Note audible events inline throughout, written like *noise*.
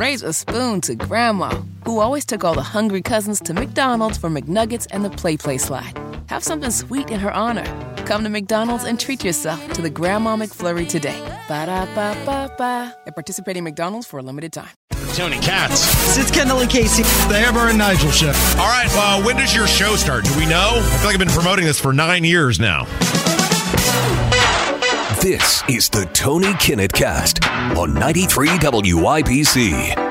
raise a spoon to Grandma, who always took all the hungry cousins to McDonald's for McNuggets and the Play Play slide. Have something sweet in her honor. Come to McDonald's and treat yourself to the Grandma McFlurry today. Ba da ba ba ba. At participating McDonald's for a limited time. Tony Katz. It's Kendall and Casey. The Hammer and Nigel show. All right, uh, when does your show start? Do we know? I feel like I've been promoting this for nine years now. This is the Tony Kinnett Cast on 93 WIBC.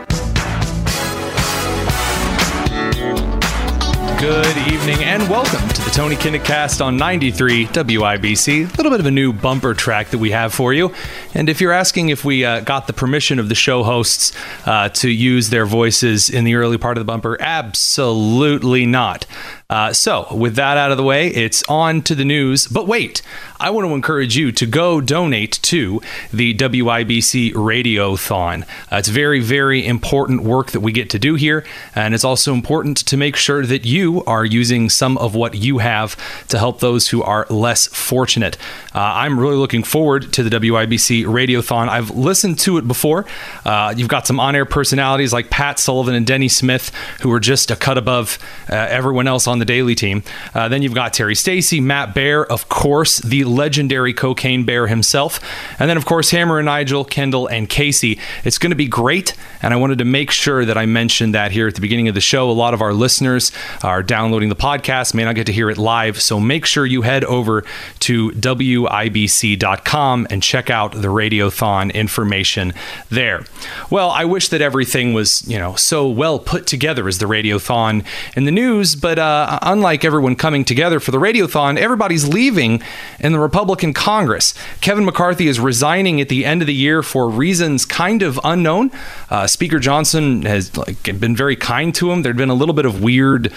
Good evening and welcome to the Tony Kinnett Cast on 93 WIBC. A little bit of a new bumper track that we have for you. And if you're asking if we uh, got the permission of the show hosts uh, to use their voices in the early part of the bumper, absolutely not. Uh, so, with that out of the way, it's on to the news. But wait, I want to encourage you to go donate to the WIBC Radiothon. Uh, it's very, very important work that we get to do here, and it's also important to make sure that you are using some of what you have to help those who are less fortunate. Uh, I'm really looking forward to the WIBC Radiothon. I've listened to it before. Uh, you've got some on air personalities like Pat Sullivan and Denny Smith, who are just a cut above uh, everyone else on the daily team. Uh, then you've got Terry Stacy, Matt Bear, of course, the legendary cocaine bear himself. And then, of course, Hammer and Nigel, Kendall, and Casey. It's going to be great. And I wanted to make sure that I mentioned that here at the beginning of the show. A lot of our listeners are downloading the podcast, may not get to hear it live. So make sure you head over to WIBC.com and check out the Radiothon information there. Well, I wish that everything was, you know, so well put together as the Radiothon in the news, but uh, unlike everyone coming together for the Radiothon, everybody's leaving in the Republican Congress. Kevin McCarthy is resigning at the end of the year for reasons kind of unknown. Uh, Speaker Johnson has like, been very kind to him. There'd been a little bit of weird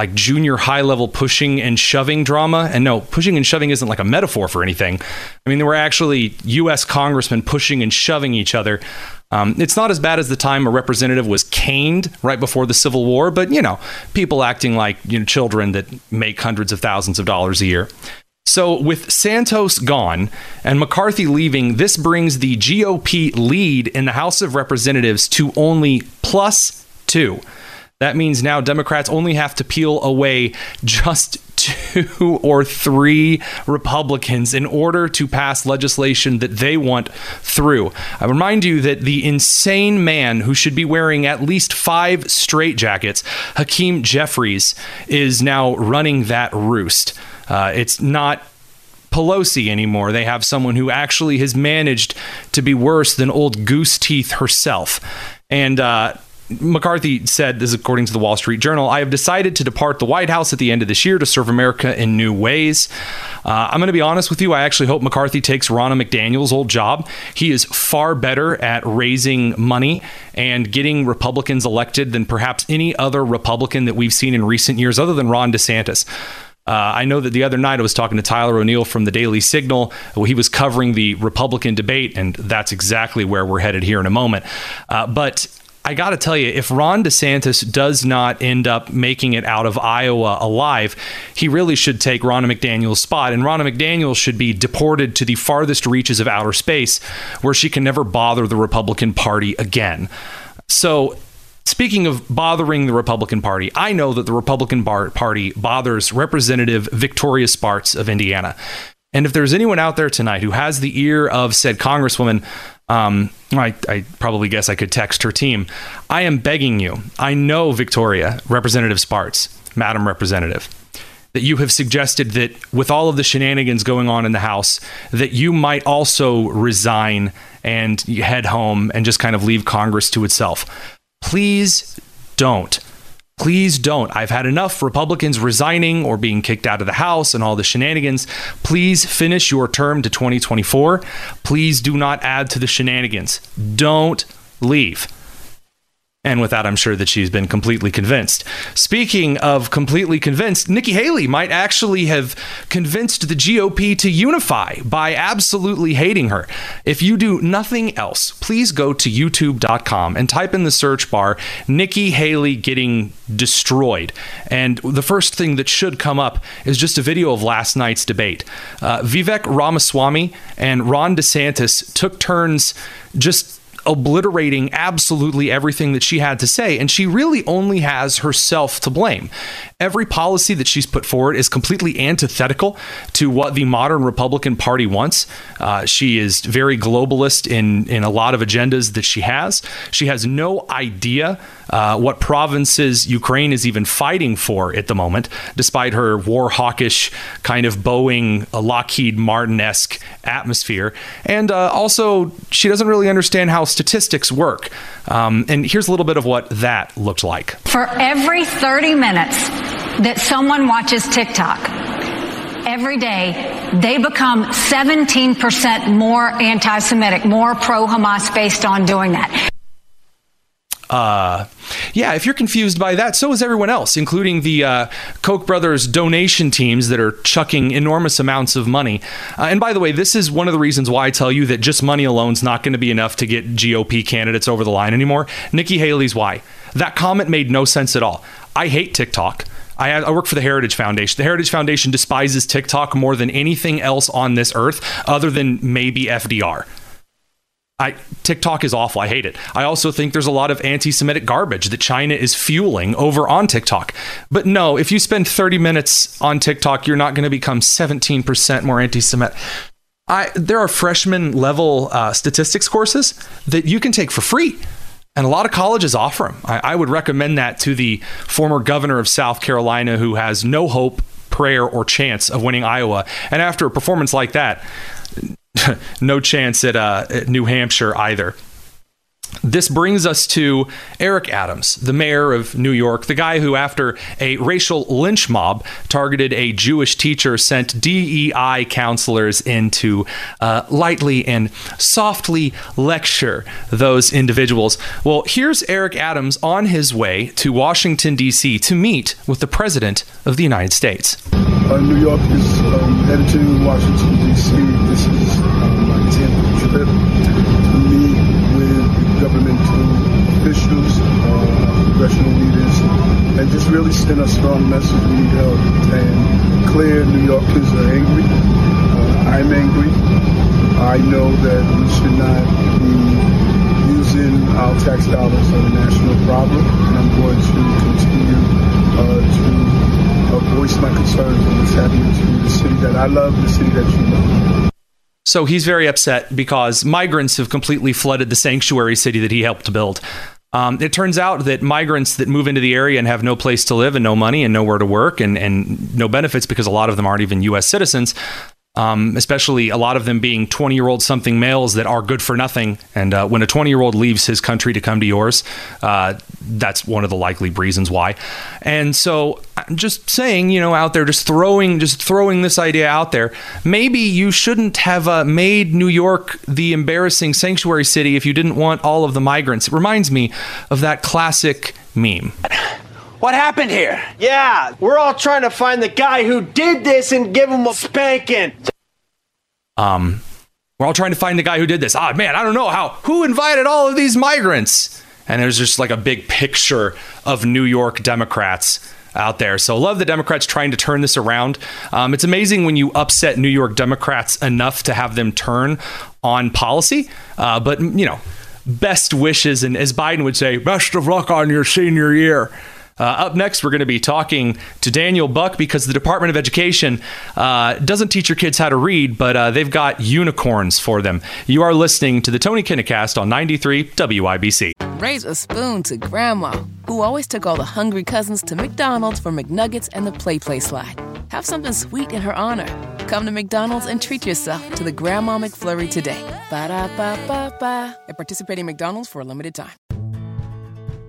like junior high level pushing and shoving drama. And no, pushing and shoving isn't like a metaphor for anything. I mean, there were actually U.S. congressmen pushing and shoving each other. Um, it's not as bad as the time a representative was caned right before the Civil War, but you know, people acting like you know children that make hundreds of thousands of dollars a year. So, with Santos gone and McCarthy leaving, this brings the GOP lead in the House of Representatives to only plus two. That means now Democrats only have to peel away just two or three Republicans in order to pass legislation that they want through. I remind you that the insane man who should be wearing at least five straitjackets, Hakeem Jeffries, is now running that roost. Uh, it's not Pelosi anymore. They have someone who actually has managed to be worse than old Goose Teeth herself. And uh, McCarthy said, this is according to the Wall Street Journal, I have decided to depart the White House at the end of this year to serve America in new ways. Uh, I'm going to be honest with you. I actually hope McCarthy takes Ronna McDaniel's old job. He is far better at raising money and getting Republicans elected than perhaps any other Republican that we've seen in recent years, other than Ron DeSantis. Uh, I know that the other night I was talking to Tyler O'Neill from the Daily Signal. Well, he was covering the Republican debate, and that's exactly where we're headed here in a moment. Uh, but I got to tell you, if Ron DeSantis does not end up making it out of Iowa alive, he really should take Ronna McDaniel's spot. And Ronna McDaniel should be deported to the farthest reaches of outer space where she can never bother the Republican Party again. So, Speaking of bothering the Republican Party, I know that the Republican Party bothers Representative Victoria Spartz of Indiana. And if there's anyone out there tonight who has the ear of said Congresswoman, um, I, I, probably guess I could text her team. I am begging you. I know Victoria, Representative Spartz, Madam Representative, that you have suggested that with all of the shenanigans going on in the House, that you might also resign and head home and just kind of leave Congress to itself. Please don't. Please don't. I've had enough Republicans resigning or being kicked out of the House and all the shenanigans. Please finish your term to 2024. Please do not add to the shenanigans. Don't leave. And with that, I'm sure that she's been completely convinced. Speaking of completely convinced, Nikki Haley might actually have convinced the GOP to unify by absolutely hating her. If you do nothing else, please go to youtube.com and type in the search bar Nikki Haley getting destroyed. And the first thing that should come up is just a video of last night's debate. Uh, Vivek Ramaswamy and Ron DeSantis took turns just obliterating absolutely everything that she had to say. And she really only has herself to blame. Every policy that she's put forward is completely antithetical to what the modern Republican Party wants. Uh, she is very globalist in, in a lot of agendas that she has. She has no idea uh, what provinces Ukraine is even fighting for at the moment, despite her war hawkish, kind of Boeing, Lockheed Martin esque atmosphere. And uh, also, she doesn't really understand how statistics work. Um, and here's a little bit of what that looked like. For every 30 minutes that someone watches TikTok, every day, they become 17% more anti Semitic, more pro Hamas based on doing that. Uh, yeah, if you're confused by that, so is everyone else, including the uh, Koch brothers donation teams that are chucking enormous amounts of money. Uh, and by the way, this is one of the reasons why I tell you that just money alone is not going to be enough to get GOP candidates over the line anymore. Nikki Haley's why. That comment made no sense at all. I hate TikTok. I, I, work for the Heritage Foundation. The Heritage Foundation despises TikTok more than anything else on this earth, other than maybe FDR. I, TikTok is awful. I hate it. I also think there's a lot of anti Semitic garbage that China is fueling over on TikTok. But no, if you spend 30 minutes on TikTok, you're not going to become 17% more anti Semitic. there are freshman level uh, statistics courses that you can take for free. And a lot of colleges offer them. I, I would recommend that to the former governor of South Carolina who has no hope, prayer, or chance of winning Iowa. And after a performance like that, *laughs* no chance at, uh, at New Hampshire either. This brings us to Eric Adams, the mayor of New York, the guy who, after a racial lynch mob targeted a Jewish teacher, sent DEI counselors in to uh, lightly and softly lecture those individuals. Well, here's Eric Adams on his way to Washington, D.C. to meet with the President of the United States. Uh, New York is um, headed to Washington, D.C. This is um, my 10th trip to meet with governmental officials, uh, congressional leaders, and just really send a strong message we need help. And clear New Yorkers are angry. Uh, I'm angry. I know that we should not be using our tax dollars on a national problem, and I'm going to continue uh, to uh, voice my concerns on what's happening to the city that I love, the city that you love. So he's very upset because migrants have completely flooded the sanctuary city that he helped build. Um, it turns out that migrants that move into the area and have no place to live and no money and nowhere to work and, and no benefits because a lot of them aren't even U.S. citizens um, especially a lot of them being 20 year old something males that are good for nothing. And uh, when a 20 year old leaves his country to come to yours, uh, that's one of the likely reasons why. And so, I'm just saying, you know, out there, just throwing, just throwing this idea out there. Maybe you shouldn't have uh, made New York the embarrassing sanctuary city if you didn't want all of the migrants. It reminds me of that classic meme. What happened here? Yeah, we're all trying to find the guy who did this and give him a spanking. Um, we're all trying to find the guy who did this. Ah, man, I don't know how. Who invited all of these migrants? And there's just like a big picture of New York Democrats out there. So love the Democrats trying to turn this around. Um, it's amazing when you upset New York Democrats enough to have them turn on policy. Uh, but you know, best wishes, and as Biden would say, best of luck on your senior year. Uh, up next, we're going to be talking to Daniel Buck because the Department of Education uh, doesn't teach your kids how to read, but uh, they've got unicorns for them. You are listening to the Tony Kinnett on 93 WIBC. Raise a spoon to Grandma, who always took all the hungry cousins to McDonald's for McNuggets and the Play Play slide. Have something sweet in her honor. Come to McDonald's and treat yourself to the Grandma McFlurry today. Ba da ba ba ba. At participating McDonald's for a limited time.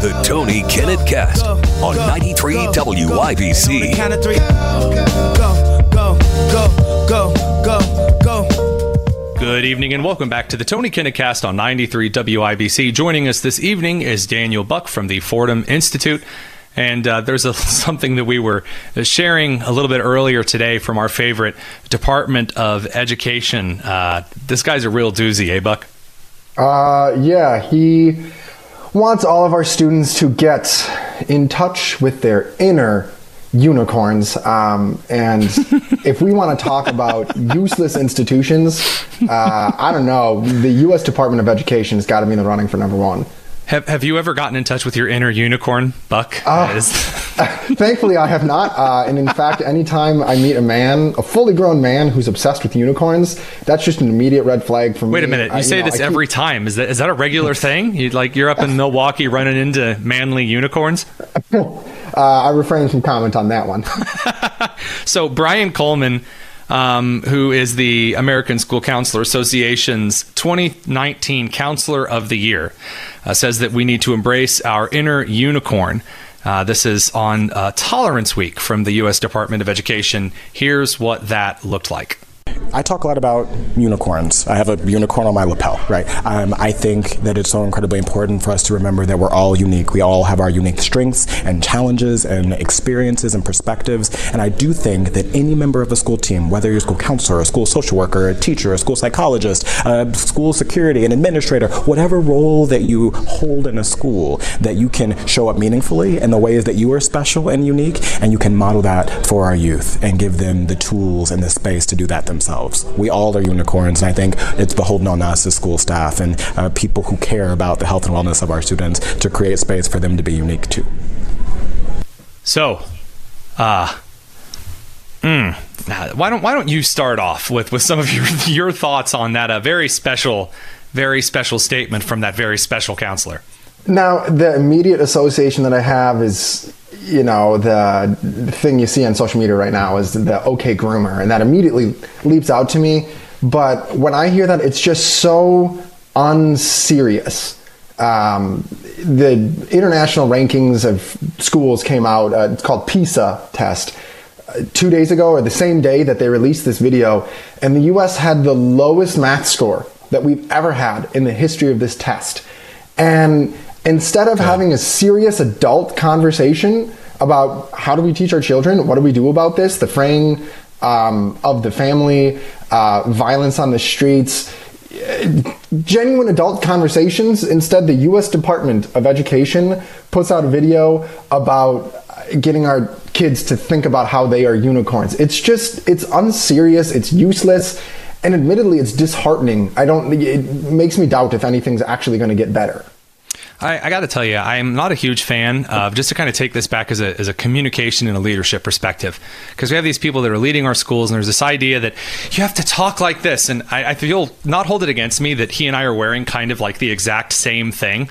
This the Tony Kinnett Cast on 93 WIBC. Go, go, go, go. Good evening and welcome back to the Tony Kinnett Cast on 93 WIBC. Joining us this evening is Daniel Buck from the Fordham Institute. And uh, there's a, *laughs* something that we were sharing a little bit earlier today from our favorite Department of Education. Uh, this guy's a real doozy, eh, Buck? Uh, yeah, he wants all of our students to get in touch with their inner unicorns. Um, and *laughs* if we want to talk about useless institutions, uh, I don't know. The U.S. Department of Education has got to be in the running for number one. Have Have you ever gotten in touch with your inner unicorn, Buck? Uh, *laughs* thankfully, I have not. Uh, and in fact, anytime I meet a man, a fully grown man who's obsessed with unicorns, that's just an immediate red flag for me. Wait a minute, you I, say you know, this every time. Is that is that a regular *laughs* thing? You like you're up in Milwaukee running into manly unicorns? *laughs* Uh, I refrain from comment on that one. so Brian Coleman. Um, who is the American School Counselor Association's 2019 Counselor of the Year, uh, says that we need to embrace our inner unicorn. Uh, this is on uh, Tolerance Week from the U.S. Department of Education. Here's what that looked like. I talk a lot about unicorns. I have a unicorn on my lapel, right? Um, I think that it's so incredibly important for us to remember that we're all unique. We all have our unique strengths and challenges and experiences and perspectives. And I do think that any member of a school team, whether you're a school counselor, a school social worker, a teacher, a school psychologist, a school security, an administrator, whatever role that you hold in a school, that you can show up meaningfully in the ways that you are special and unique, and you can model that for our youth and give them the tools and the space to do that themselves themselves. We all are unicorns, and I think it's beholden on us as school staff and uh, people who care about the health and wellness of our students to create space for them to be unique too. So, uh, mm, why don't why don't you start off with with some of your *laughs* your thoughts on that uh, very special, very special statement from that very special counselor? Now, the immediate association that I have is you know the thing you see on social media right now is the okay groomer and that immediately leaps out to me. But when i hear that it's just so unserious. Um, the international rankings of schools came out uh, it's called pisa test uh, two days ago or the same day that they released this video and the us had the lowest math score that we've ever had in the history of this test. And instead of yeah. having a serious adult conversation about how do we teach our children, what do we do about this, the fraying um, of the family, uh, violence on the streets, genuine adult conversations. Instead, the U.S. Department of Education puts out a video about getting our kids to think about how they are unicorns. It's just, it's unserious, it's useless, and admittedly, it's disheartening. I don't, it makes me doubt if anything's actually going to get better. I, I got to tell you, I'm not a huge fan of just to kind of take this back as a, as a communication and a leadership perspective. Because we have these people that are leading our schools, and there's this idea that you have to talk like this. And I, I feel not hold it against me that he and I are wearing kind of like the exact same thing.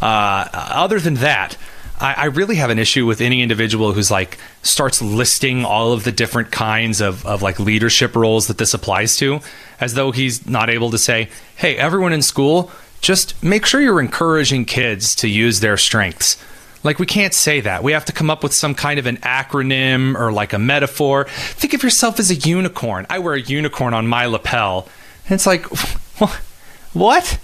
Uh, other than that, I, I, really have an issue with any individual who's like starts listing all of the different kinds of, of like leadership roles that this applies to, as though he's not able to say, hey, everyone in school, just make sure you're encouraging kids to use their strengths. Like, we can't say that. We have to come up with some kind of an acronym or like a metaphor. Think of yourself as a unicorn. I wear a unicorn on my lapel. And it's like, *laughs* what?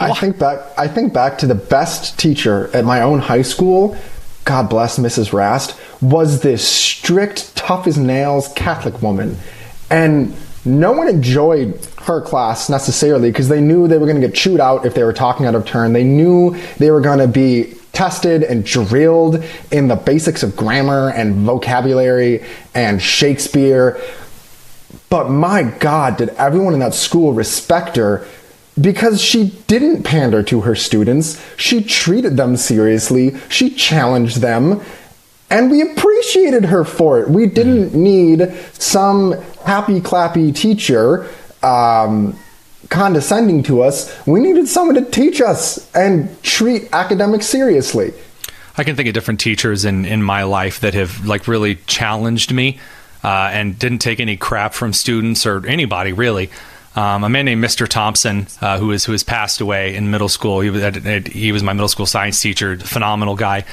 I think back I think back to the best teacher at my own high school, God bless Mrs. Rast, was this strict, tough as nails Catholic woman. And no one enjoyed her class necessarily because they knew they were going to get chewed out if they were talking out of turn. They knew they were going to be tested and drilled in the basics of grammar and vocabulary and Shakespeare. But my God, did everyone in that school respect her because she didn't pander to her students. She treated them seriously, she challenged them, and we appreciated her for it. We didn't need some happy clappy teacher um, condescending to us. We needed someone to teach us and treat academics seriously. I can think of different teachers in, in my life that have like really challenged me uh, and didn't take any crap from students or anybody really. Um, a man named Mr. Thompson, uh, who is who has passed away in middle school. He was he was my middle school science teacher, phenomenal guy.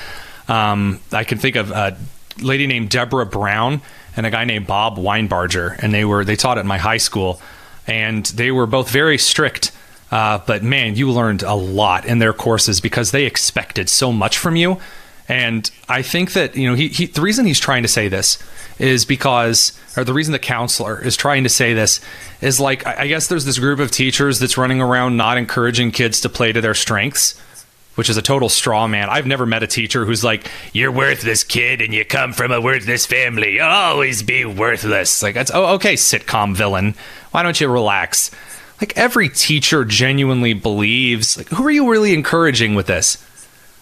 Um, I can think of a lady named Deborah Brown and a guy named Bob Weinbarger, and they were they taught at my high school. and they were both very strict. Uh, but man, you learned a lot in their courses because they expected so much from you. And I think that you know he, he the reason he's trying to say this is because, or the reason the counselor is trying to say this is like I guess there's this group of teachers that's running around not encouraging kids to play to their strengths which is a total straw man. I've never met a teacher who's like, "You're worthless, kid, and you come from a worthless family. You'll always be worthless." Like, that's oh, okay, sitcom villain. Why don't you relax? Like every teacher genuinely believes. Like, who are you really encouraging with this?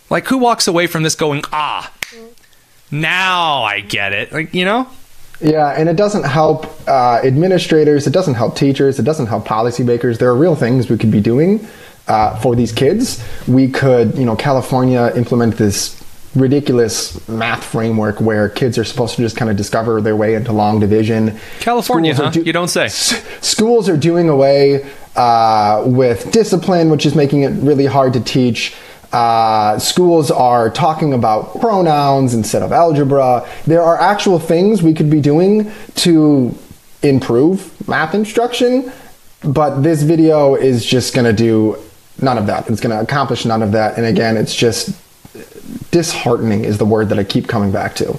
Like, who walks away from this going, "Ah, now I get it." Like, you know. Yeah, and it doesn't help uh, administrators. It doesn't help teachers. It doesn't help policymakers. There are real things we could be doing uh, for these kids. We could, you know, California implement this ridiculous math framework where kids are supposed to just kind of discover their way into long division. California, huh? Do- you don't say. S- schools are doing away uh, with discipline, which is making it really hard to teach. Uh, schools are talking about pronouns instead of algebra. There are actual things we could be doing to improve math instruction, but this video is just going to do none of that. It's going to accomplish none of that. And again, it's just disheartening is the word that I keep coming back to.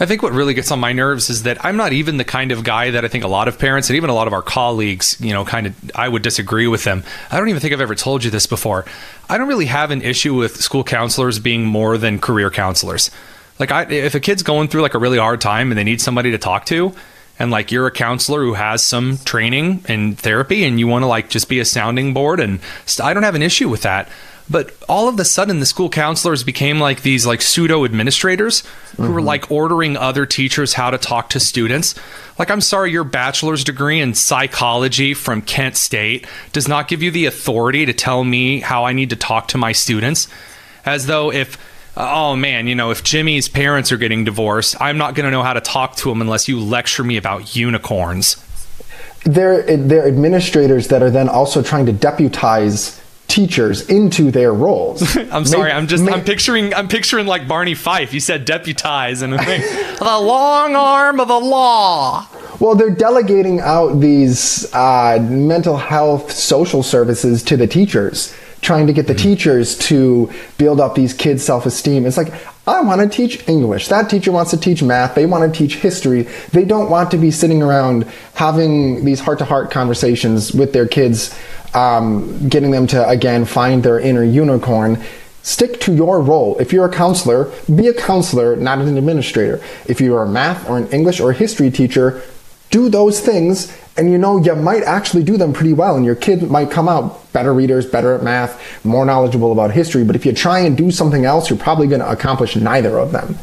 I think what really gets on my nerves is that I'm not even the kind of guy that I think a lot of parents and even a lot of our colleagues, you know, kind of I would disagree with them. I don't even think I've ever told you this before. I don't really have an issue with school counselors being more than career counselors. Like I, if a kid's going through like a really hard time and they need somebody to talk to, and like you're a counselor who has some training in therapy and you want to like just be a sounding board and st- I don't have an issue with that. But all of a sudden, the school counselors became like these like pseudo administrators who mm-hmm. were like ordering other teachers how to talk to students. Like, I'm sorry, your bachelor's degree in psychology from Kent State does not give you the authority to tell me how I need to talk to my students. As though if oh man, you know, if Jimmy's parents are getting divorced, I'm not going to know how to talk to him unless you lecture me about unicorns. They're, they're administrators that are then also trying to deputize teachers into their roles. *laughs* I'm sorry, make, I'm just make, I'm picturing I'm picturing like Barney Fife. You said deputize and I think the long arm of the law. Well, they're delegating out these uh, mental health social services to the teachers trying to get the mm-hmm. teachers to build up these kids' self esteem. It's like, I want to teach English. That teacher wants to teach math. They want to teach history. They don't want to be sitting around having these heart to heart conversations with their kids, um, getting them to, again, find their inner unicorn. Stick to your role. If you're a counselor, be a counselor, not an administrator. If you're a math or an English or a history teacher, do those things and you know you might actually do them pretty well and your kid might come out better readers better at math more knowledgeable about history but if you try and do something else you're probably going to accomplish neither of them.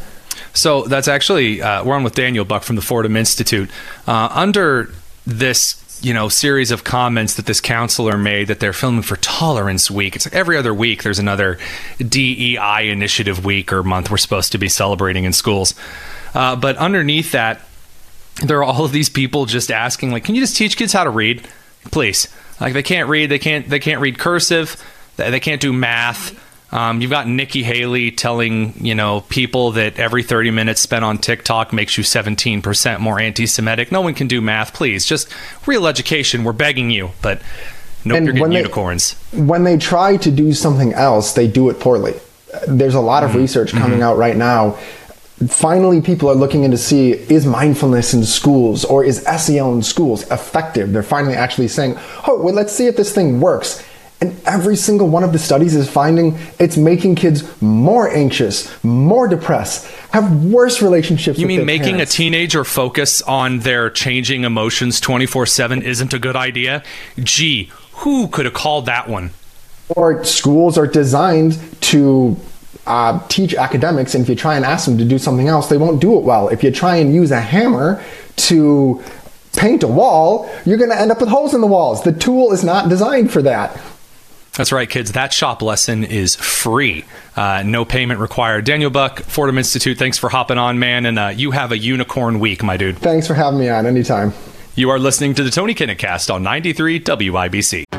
So that's actually uh, we're on with daniel buck from the fordham institute. Uh, under this you know series of comments that this counselor made that they're filming for tolerance week it's like every other week there's another dei initiative week or month we're supposed to be celebrating in schools. Uh, but underneath that there are all of these people just asking like can you just teach kids how to read please like they can't read they can't they can't read cursive they can't do math um, you've got Nikki Haley telling you know people that every 30 minutes spent on TikTok makes you 17% more anti-Semitic. No one can do math. Please, just real education. We're begging you, but nope, and you're getting they, unicorns. When they try to do something else, they do it poorly. There's a lot of mm-hmm. research coming mm-hmm. out right now finally people are looking into see is mindfulness in schools or is SEL in schools effective? They're finally actually saying, oh, well, let's see if this thing works. And every single one of the studies is finding it's making kids more anxious, more depressed, have worse relationships. You mean making parents. a teenager focus on their changing emotions 24 7 isn't a good idea? Gee, who could have called that one? Or schools are designed to uh, teach academics, and if you try and ask them to do something else, they won't do it well. If you try and use a hammer to paint a wall, you're going to end up with holes in the walls. The tool is not designed for that. That's right, kids. That shop lesson is free. Uh, no payment required. Daniel Buck, Fordham Institute, thanks for hopping on, man. And uh, you have a unicorn week, my dude. Thanks for having me on anytime. You are listening to the Tony Kinnett Cast on 93 WIBC.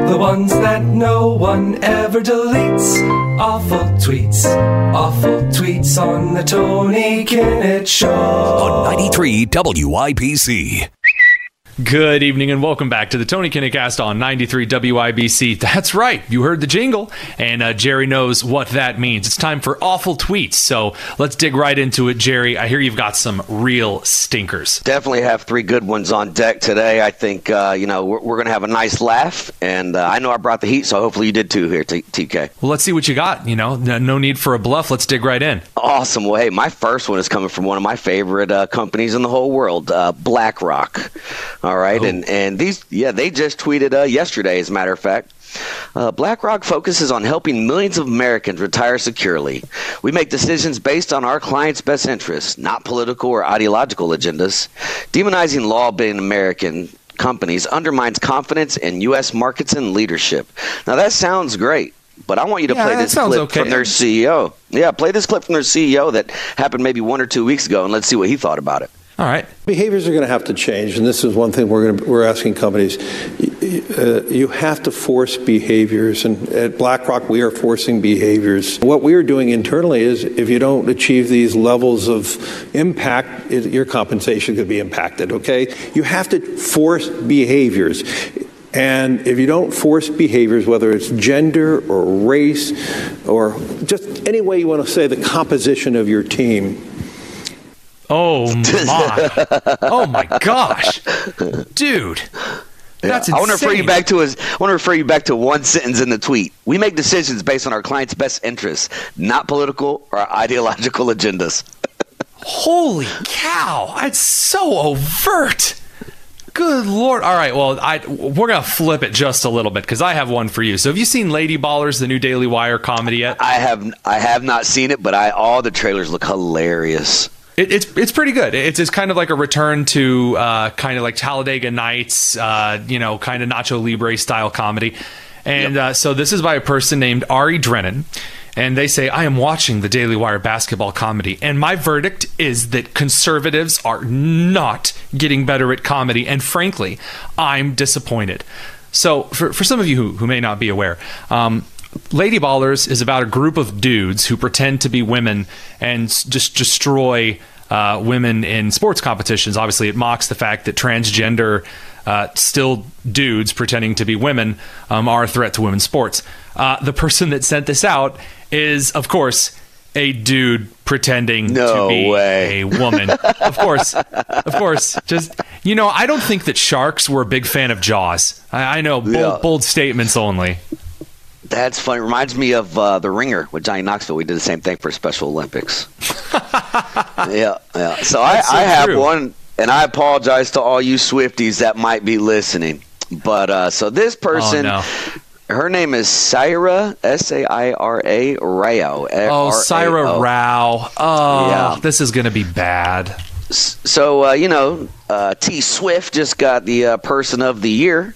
the ones that no one ever deletes. Awful tweets, awful tweets on the Tony Kinnett Show. On 93 WIBC. Good evening and welcome back to the Tony Kinnecast on 93 WIBC. That's right, you heard the jingle, and uh, Jerry knows what that means. It's time for awful tweets. So let's dig right into it, Jerry. I hear you've got some real stinkers. Definitely have three good ones on deck today. I think uh, you know we're, we're going to have a nice laugh, and uh, I know I brought the heat, so hopefully you did too here, T- TK. Well, let's see what you got. You know, no, no need for a bluff. Let's dig right in. Awesome. Well, hey, my first one is coming from one of my favorite uh, companies in the whole world, uh, BlackRock. All right, Oh. and and these yeah they just tweeted uh, yesterday, as a matter of fact. Uh, BlackRock focuses on helping millions of Americans retire securely. We make decisions based on our clients' best interests, not political or ideological agendas. Demonizing law-abiding American companies undermines confidence in U.S. markets and leadership. Now that sounds great. But I want you to Yeah, play this clip okay. from their CEO. Yeah, play this clip from their CEO that happened maybe one or two weeks ago, and let's see what he thought about it. All right. Behaviors are going to have to change, and this is one thing we're to, we're asking companies. Uh, you have to force behaviors, and at BlackRock we are forcing behaviors. What we are doing internally is, if you don't achieve these levels of impact, it, your compensation could be impacted. Okay, you have to force behaviors. And if you don't force behaviors, whether it's gender or race or just any way you want to say the composition of your team, Oh *laughs* my! oh my gosh, dude! That's I want to refer you back to his. I want to refer you back to one sentence in the tweet. We make decisions based on our clients' best interests, not political or ideological agendas. Holy cow! That's so overt. Good lord! All right, well, I we're gonna flip it just a little bit because I have one for you. So, have you seen Lady Ballers, the new Daily Wire comedy yet? I have. I have not seen it, but I all the trailers look hilarious. It, it's it's pretty good. It's it's kind of like a return to uh, kind of like Talladega Nights, uh, you know, kind of Nacho Libre style comedy. And uh, so this is by a person named Ari Drennen. And they say, I am watching the Daily Wire basketball comedy. And my verdict is that conservatives are not getting better at comedy. And frankly, I'm disappointed. So, for, for some of you who, who may not be aware, um, Lady Ballers is about a group of dudes who pretend to be women and just destroy uh, women in sports competitions. Obviously, it mocks the fact that transgender, uh, still dudes pretending to be women, um, are a threat to women's sports. Uh, the person that sent this out is, of course, a dude pretending No to be way. a woman. of course, of course. Just you know, I don't think that sharks were a big fan of Jaws. I, I know bold, Yeah. bold statements only. That's funny. Reminds me of uh, the Ringer with Johnny Knoxville. We did the same thing for Special Olympics. *laughs* yeah, yeah. So I, so I have true. one, and I apologize to all you Swifties that might be listening. But uh, so this person, Oh, no. her name is Saira S A I R A Rao. Oh, Saira Rao. Oh, Yeah. this is going to be bad. So uh, you know, uh, T Swift just got the uh, Person of the Year,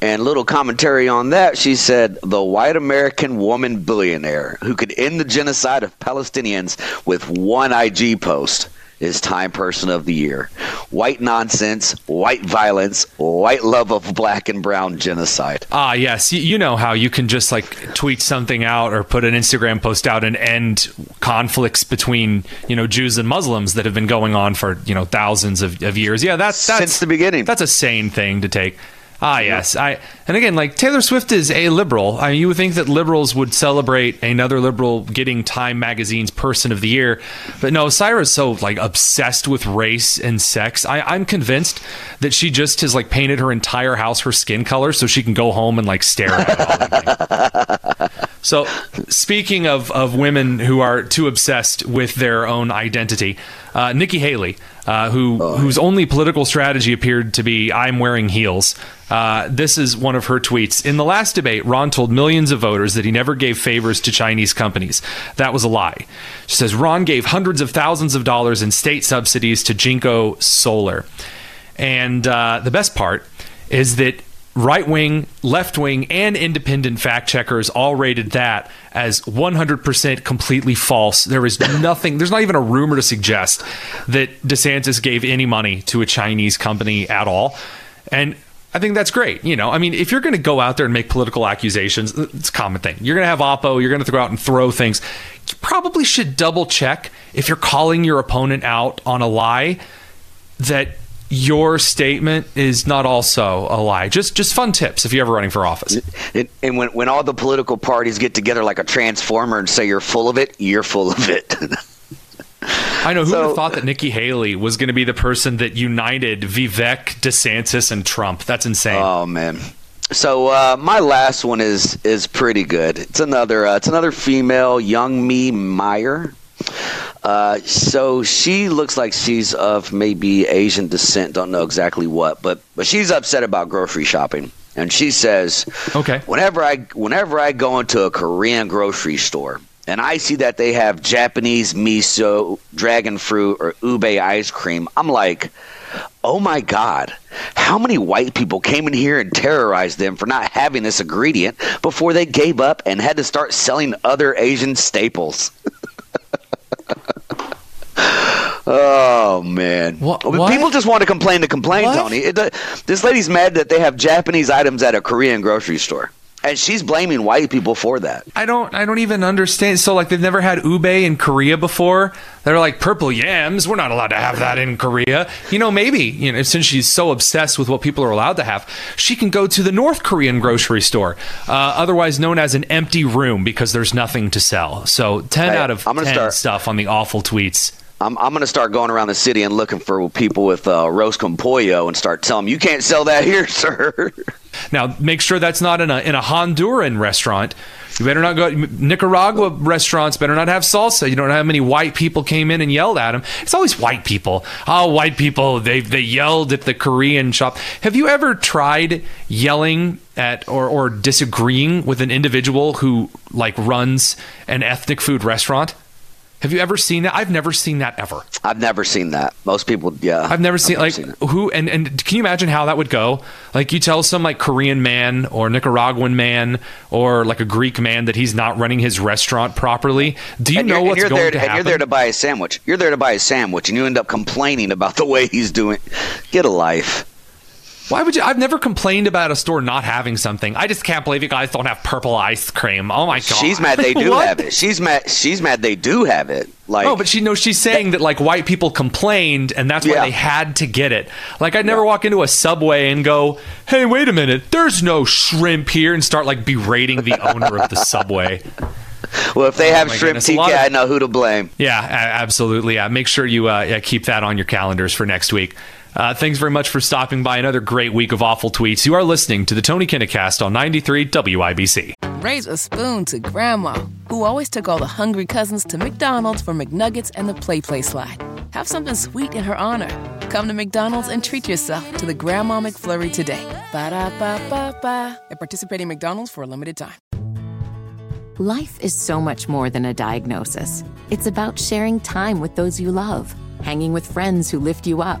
and little commentary on that. She said, "The white American woman billionaire who could end the genocide of Palestinians with one IG post." Is Time Person of the Year. White nonsense, white violence, white love of black and brown genocide. Ah, yes. You, you know how you can just like tweet something out or put an Instagram post out and end conflicts between you know Jews and Muslims that have been going on for you know thousands of, of years. Yeah, that's that's Since the beginning. That's a sane thing to take. Ah, yes. I and again, like Taylor Swift is a liberal. I mean, you would think that liberals would celebrate another liberal getting Time Magazine's Person of the Year, but no. Saira's so like obsessed with race and sex. I, I'm convinced that she just has like painted her entire house her skin color so she can go home and like stare at it. *laughs* So, speaking of, of women who are too obsessed with their own identity, uh, Nikki Haley, uh, who whose only political strategy appeared to be "I'm wearing heels." Uh, this is one of her tweets. In the last debate, Ron told millions of voters that he never gave favors to Chinese companies. That was a lie. She says Ron gave hundreds of thousands of dollars in state subsidies to Jinko Solar, and uh, the best part is that right wing, left wing, and independent fact checkers all rated that as 100% completely false. There is *laughs* nothing, there's not even a rumor to suggest that DeSantis gave any money to a Chinese company at all. And I think that's great. You know, I mean, if you're going to go out there and make political accusations, uh, it's a common thing. You're going to have Oppo, you're going to go out and throw things. You probably should double check if you're calling your opponent out on a lie that your statement is not also a lie. Just just fun tips if you're ever running for office. And, and when, when all the political parties get together like a transformer and say you're full of it, you're full of it. *laughs* I know who would have thought that Nikki Haley was going to be the person that united Vivek, DeSantis, and Trump. That's insane. Oh man. So uh, my last one is is pretty good. It's another uh, it's another female, Youngmi Mayer. Uh, so she looks like she's of maybe Asian descent. Don't know exactly what, but but she's upset about grocery shopping, and she says, "Okay, whenever I whenever I go into a Korean grocery store." And I see that they have Japanese miso, dragon fruit, or ube ice cream. I'm like, oh my God, how many white people came in here and terrorized them for not having this ingredient before they gave up and had to start selling other Asian staples? *laughs* Oh man! What, People just want to complain to complain, What? Tony. It, uh, this lady's mad that they have Japanese items at a Korean grocery store, and she's blaming white people for that. I don't I don't even understand. So like they've never had ube in Korea before. They're like purple yams. We're not allowed to have that in Korea. You know, maybe you know since she's so obsessed with what people are allowed to have, she can go to the North Korean grocery store, uh, otherwise known as an empty room, because there's nothing to sell. So ten Hey, out of I'm gonna ten start- stuff on the awful tweets. I'm, I'm going to start going around the city and looking for people with uh, arroz con pollo and start telling them you can't sell that here, *laughs* sir. Now, make sure that's not in a in a Honduran restaurant. You better not go. Nicaragua restaurants better not have salsa. You don't know how many white people came in and yelled at him. It's always white people. Oh, white people. They they yelled at the Korean shop. Have you ever tried yelling at or or disagreeing with an individual who like runs an ethnic food restaurant? Have you ever seen that? I've never seen that ever. I've never seen that. Most people, yeah. I've never seen like who and and can you imagine how that would go? Like you tell some like Korean man or Nicaraguan man or like a Greek man that he's not running his restaurant properly. Do you and know what's going there to and happen? you're there to buy a sandwich. You're there to buy a sandwich, and you end up complaining about the way he's doing. Get a life. Why would you? I've never complained about a store not having something. I just can't believe you guys don't have purple ice cream. Oh my god! She's mad they *laughs* do have it. She's mad. She's mad they do have it. Like oh, but she knows she's saying that like white people complained and that's why Yeah. they had to get it. Like I'd never walk into a subway and go, "Hey, wait a minute, there's no shrimp here," and start like berating the owner of the subway. well, if they Oh have shrimp goodness, a lot TK, of- I know who to blame. Yeah, absolutely. Yeah, make sure you uh, yeah, keep that on your calendars for next week. Uh, thanks very much for stopping by. Another great week of awful tweets. You are listening to the Tony Kinnecast on 93 WIBC. Raise a spoon to Grandma, who always took all the hungry cousins to McDonald's for McNuggets and the Play Play slide. Have something sweet in her honor. Come to McDonald's and treat yourself to the Grandma McFlurry today. Ba da ba ba ba. At participating McDonald's for a limited time. Life is so much more than a diagnosis. It's about sharing time with those you love, hanging with friends who lift you up,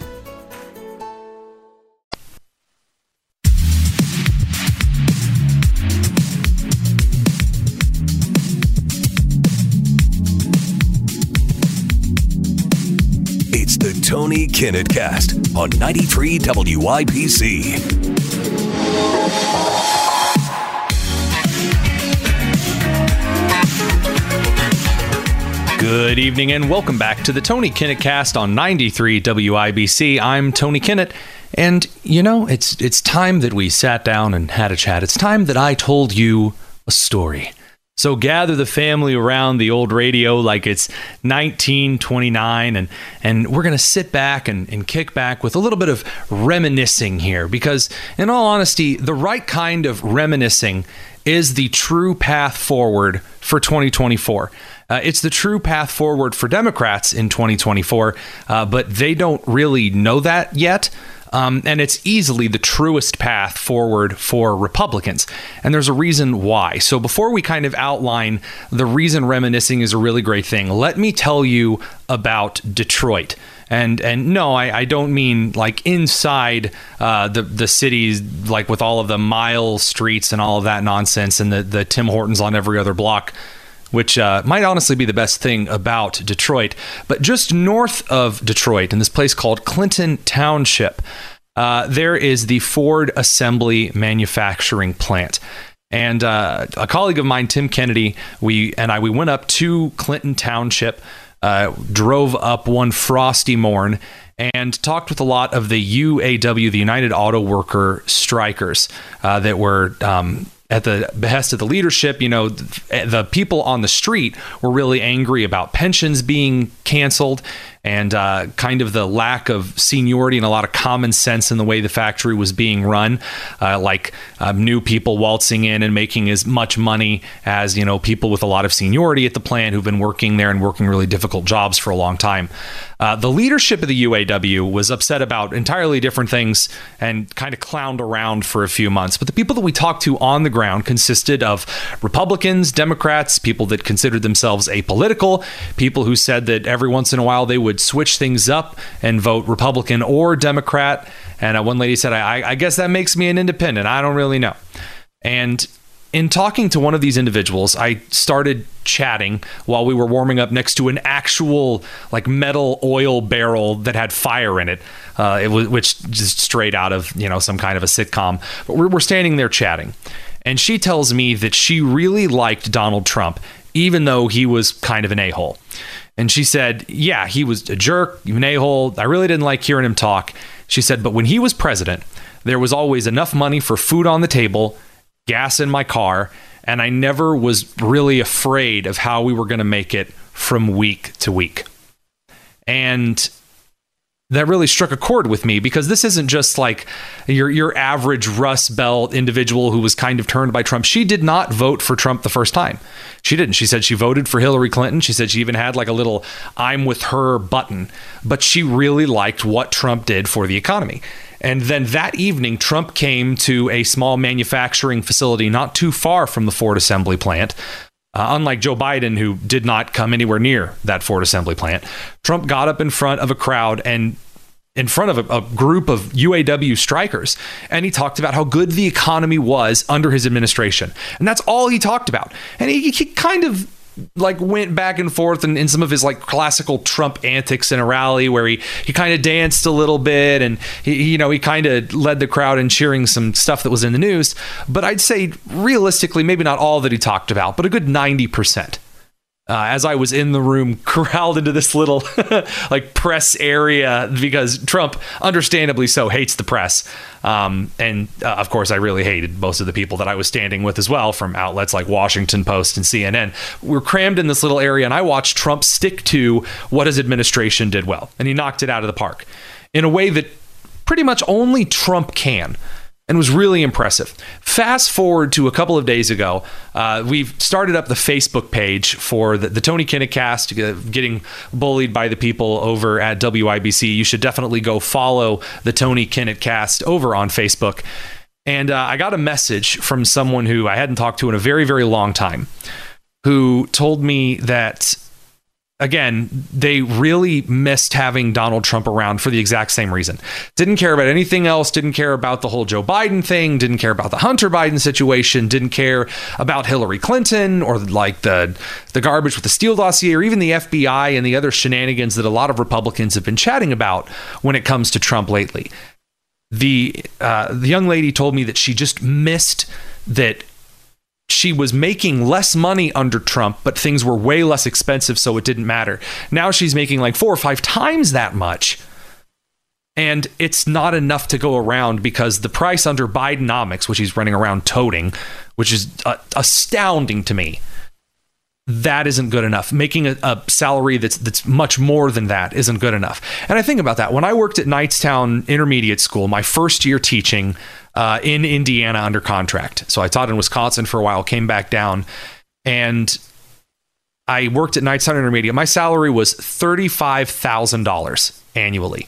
Kinnett Cast on 93 WIBC. Good evening and welcome back to the Tony Kinnett Cast on 93 WIBC. I'm Tony Kinnett, And you know, it's it's time that we sat down and had a chat. It's time that I told you a story. So gather the family around the old radio like it's 1929 and and we're going to sit back and, and kick back with a little bit of reminiscing here because in all honesty, the right kind of reminiscing is the true path forward for 2024. Uh, it's the true path forward for Democrats in 2024, uh, but they don't really know that yet. Um, and it's easily the truest path forward for Republicans. And there's a reason why. So before we kind of outline the reason reminiscing is a really great thing, let me tell you about Detroit. And and no, I, I don't mean like inside uh, the the cities, like with all of the mile streets and all of that nonsense, and the the Tim Hortons on every other block which uh, might honestly be the best thing about Detroit. But just north of Detroit, in this place called Clinton Township, uh, there is the Ford Assembly Manufacturing Plant. And uh, a colleague of mine, Tim Kennedy, we and I, we went up to Clinton Township, uh, drove up one frosty morn, and talked with a lot of the UAW, the United Auto Worker strikers, uh, that were um, at the behest of the leadership, you know, the people on the street were really angry about pensions being canceled and uh, kind of the lack of seniority and a lot of common sense in the way the factory was being run, uh, like um, new people waltzing in and making as much money as you know people with a lot of seniority at the plant who've been working there and working really difficult jobs for a long time. Uh, the leadership of the UAW was upset about entirely different things and kind of clowned around for a few months. But the people that we talked to on the ground consisted of Republicans, Democrats, people that considered themselves apolitical, people who said that every once in a while they would switch things up and vote Republican or Democrat. And uh, one lady said, I, I guess that makes me an independent. I don't really know. And in talking to one of these individuals, I started chatting while we were warming up next to an actual like metal oil barrel that had fire in it. Uh, it was which just straight out of you know some kind of a sitcom. But we're, we're standing there chatting, and she tells me that she really liked Donald Trump, even though he was kind of an a hole. And she said, "Yeah, he was a jerk, an a hole. I really didn't like hearing him talk." She said, "But when he was president, there was always enough money for food on the table." Gas in my car, and I never was really afraid of how we were going to make it from week to week. And that really struck a chord with me because this isn't just like your your average Rust Belt individual who was kind of turned by Trump. She did not vote for Trump the first time. She didn't. She said she voted for Hillary Clinton. She said she even had like a little I'm with her button, but she really liked what Trump did for the economy. And then that evening, Trump came to a small manufacturing facility not too far from the Ford assembly plant. Uh, unlike Joe Biden, who did not come anywhere near that Ford assembly plant, Trump got up in front of a crowd and in front of a, a, group of UAW strikers, and he talked about how good the economy was under his administration. And that's all he talked about. And he, he kind of like went back and forth in, in some of his like classical Trump antics in a rally where he he kind of danced a little bit and he you know he kind of led the crowd in cheering some stuff that was in the news. But I'd say realistically maybe not all that he talked about but a good 90% uh, as I was in the room, *laughs* corralled into this little *laughs* like press area because Trump, understandably so, hates the press. Um, and uh, of course, I really hated most of the people that I was standing with as well from outlets like Washington Post and CNN. We are crammed in this little area, and I watched Trump stick to what his administration did well, and he knocked it out of the park in a way that pretty much only Trump can and was really impressive. Fast forward to a couple of days ago, uh, we've started up the Facebook page for the, the Tony Kinnett cast, uh, getting bullied by the people over at WIBC. You should definitely go follow the Tony Kinnett cast over on Facebook. And uh, I got a message from someone who I hadn't talked to in a very, very long time who told me that again, they really missed having Donald Trump around for the exact same reason. Didn't care about anything else, didn't care about the whole Joe Biden thing, didn't care about the Hunter Biden situation, didn't care about Hillary Clinton or like the the garbage with the Steele dossier or even the FBI and the other shenanigans that a lot of Republicans have been chatting about when it comes to Trump lately. The uh, the young lady told me that she just missed that she was making less money under Trump, but things were way less expensive, so it didn't matter. Now she's making like four or five times that much. And it's not enough to go around because the price under Bidenomics, which he's running around toting, which is uh, astounding to me, that isn't good enough. Making a, a, salary that's that's much more than that isn't good enough. And I think about that when I worked at Knightstown Intermediate School, my first year teaching uh, in Indiana under contract. So I taught in Wisconsin for a while, came back down, and I worked at Knightstown Intermediate. My salary was thirty five thousand dollars annually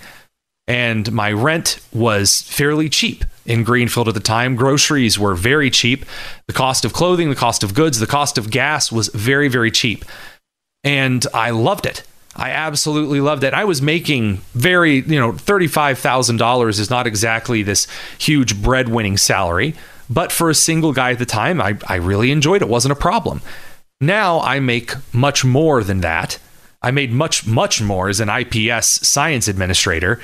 and my rent was fairly cheap in Greenfield at the time. Groceries were very cheap. The cost of clothing, the cost of goods, the cost of gas was very, very cheap. And I loved it. I absolutely loved it. I was making very, you know, $35,000 is not exactly this huge bread-winning salary, but for a single guy at the time, I, I really enjoyed it. it wasn't a problem. Now I make much more than that. I made much, much more as an IPS science administrator.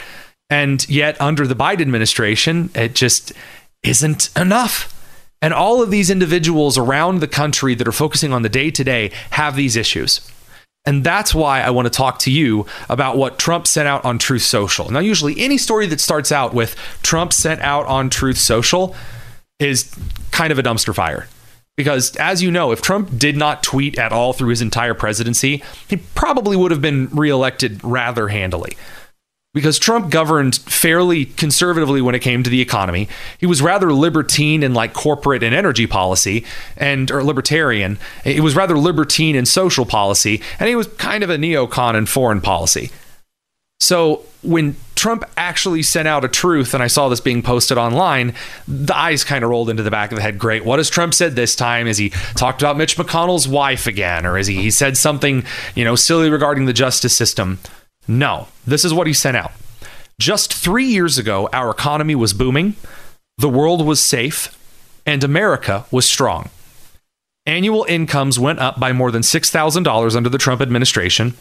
And yet, under the Biden administration, it just isn't enough. And all of these individuals around the country that are focusing on the day to day have these issues. And that's why I want to talk to you about what Trump sent out on Truth Social. Now, usually, any story that starts out with Trump sent out on Truth Social is kind of a dumpster fire. Because, as you know, if Trump did not tweet at all through his entire presidency, he probably would have been reelected rather handily because Trump governed fairly conservatively when it came to the economy. He was rather libertine in like corporate and energy policy and or libertarian. He was rather libertine in social policy and he was kind of a neocon in foreign policy. So when Trump actually sent out a truth and I saw this being posted online, the eyes kind of rolled into the back of the head. Great. What has Trump said this time? Has he talked about Mitch McConnell's wife again? Or is he, he said something, you know, silly regarding the justice system? No, this is what he sent out. Just three years ago, our economy was booming, the world was safe, and America was strong. Annual incomes went up by more than $6,000 under the Trump administration,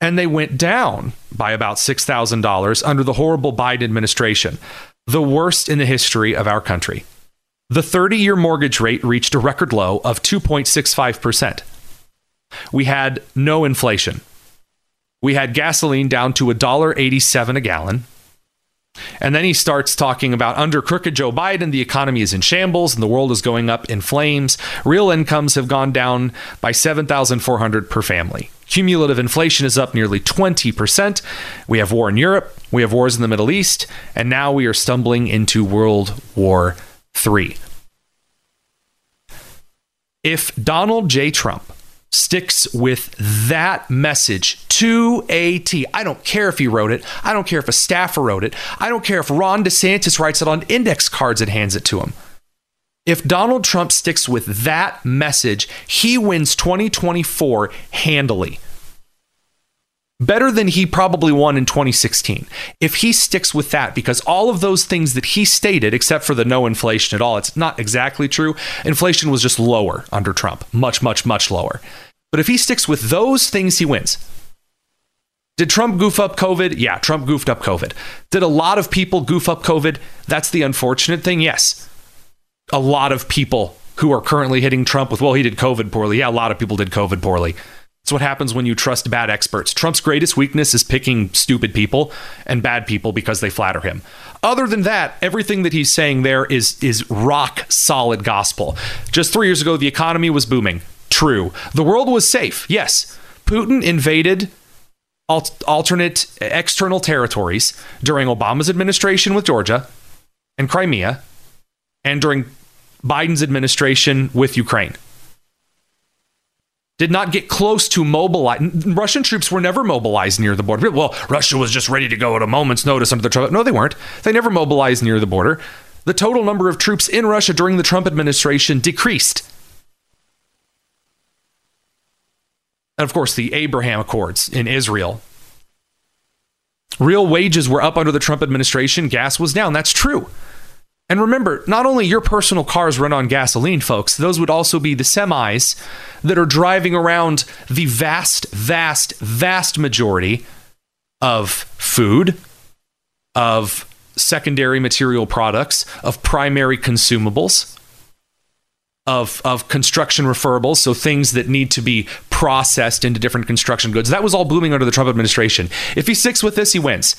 and they went down by about $6,000 under the horrible Biden administration, the worst in the history of our country. The 30 year mortgage rate reached a record low of 2.65%. We had no inflation we had gasoline down to $1.87 a gallon. And then he starts talking about under crooked Joe Biden, the economy is in shambles and the world is going up in flames. Real incomes have gone down by 7,400 per family. Cumulative inflation is up nearly 20%. We have war in Europe, we have wars in the Middle East, and now we are stumbling into World War III. If Donald J. Trump sticks with that message to a T. I don't care if he wrote it. I don't care if a staffer wrote it. I don't care if Ron DeSantis writes it on index cards and hands it to him. If Donald Trump sticks with that message, he wins 2024 handily better than he probably won in 2016 if he sticks with that because all of those things that he stated except for the no inflation at all it's not exactly true inflation was just lower under Trump much much much lower but if he sticks with those things he wins did Trump goof up COVID? Yeah, Trump goofed up COVID. Did a lot of people goof up COVID? That's the unfortunate thing. Yes. A lot of people who are currently hitting Trump with, well, he did COVID poorly. Yeah, a lot of people did COVID poorly. It's what happens when you trust bad experts. Trump's greatest weakness is picking stupid people and bad people because they flatter him. Other than that, everything that he's saying there is is rock solid gospel. Just 3 years ago the economy was booming. True. The world was safe. Yes. Putin invaded alternate external territories during Obama's administration with Georgia and Crimea and during Biden's administration with Ukraine did not get close to mobilize. Russian troops were never mobilized near the border. Well, Russia was just ready to go at a moment's notice under the Trump. No, they weren't. They never mobilized near the border. The total number of troops in Russia during the Trump administration decreased. And of course, the Abraham Accords in Israel. Real wages were up under the Trump administration, gas was down. That's true. And remember, not only your personal cars run on gasoline, folks, those would also be the semis that are driving around the vast, vast, vast majority of food, of secondary material products, of primary consumables, of, of construction referables, so things that need to be processed into different construction goods. That was all blooming under the Trump administration. If he sticks with this, he wins.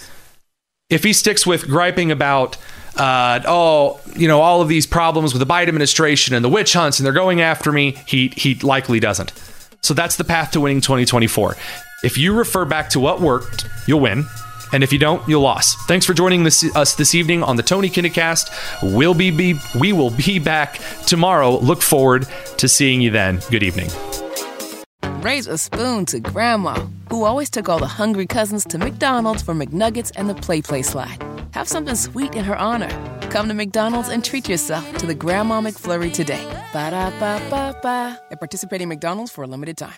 If he sticks with griping about, uh, oh, you know, all of these problems with the Biden administration and the witch hunts and they're going after me, he he likely doesn't. So that's the path to winning 2024. If you refer back to what worked, you'll win. And if you don't, you'll lose. Thanks for joining this, us this evening on the Tony Kinnecast. We'll be, be we will be back tomorrow. Look forward to seeing you then. Good evening. Raise a spoon to Grandma, who always took all the hungry cousins to McDonald's for McNuggets and the PlayPlace slide. Have something sweet in her honor. Come to McDonald's and treat yourself to the Grandma McFlurry today. Ba da ba ba ba. At participating McDonald's for a limited time.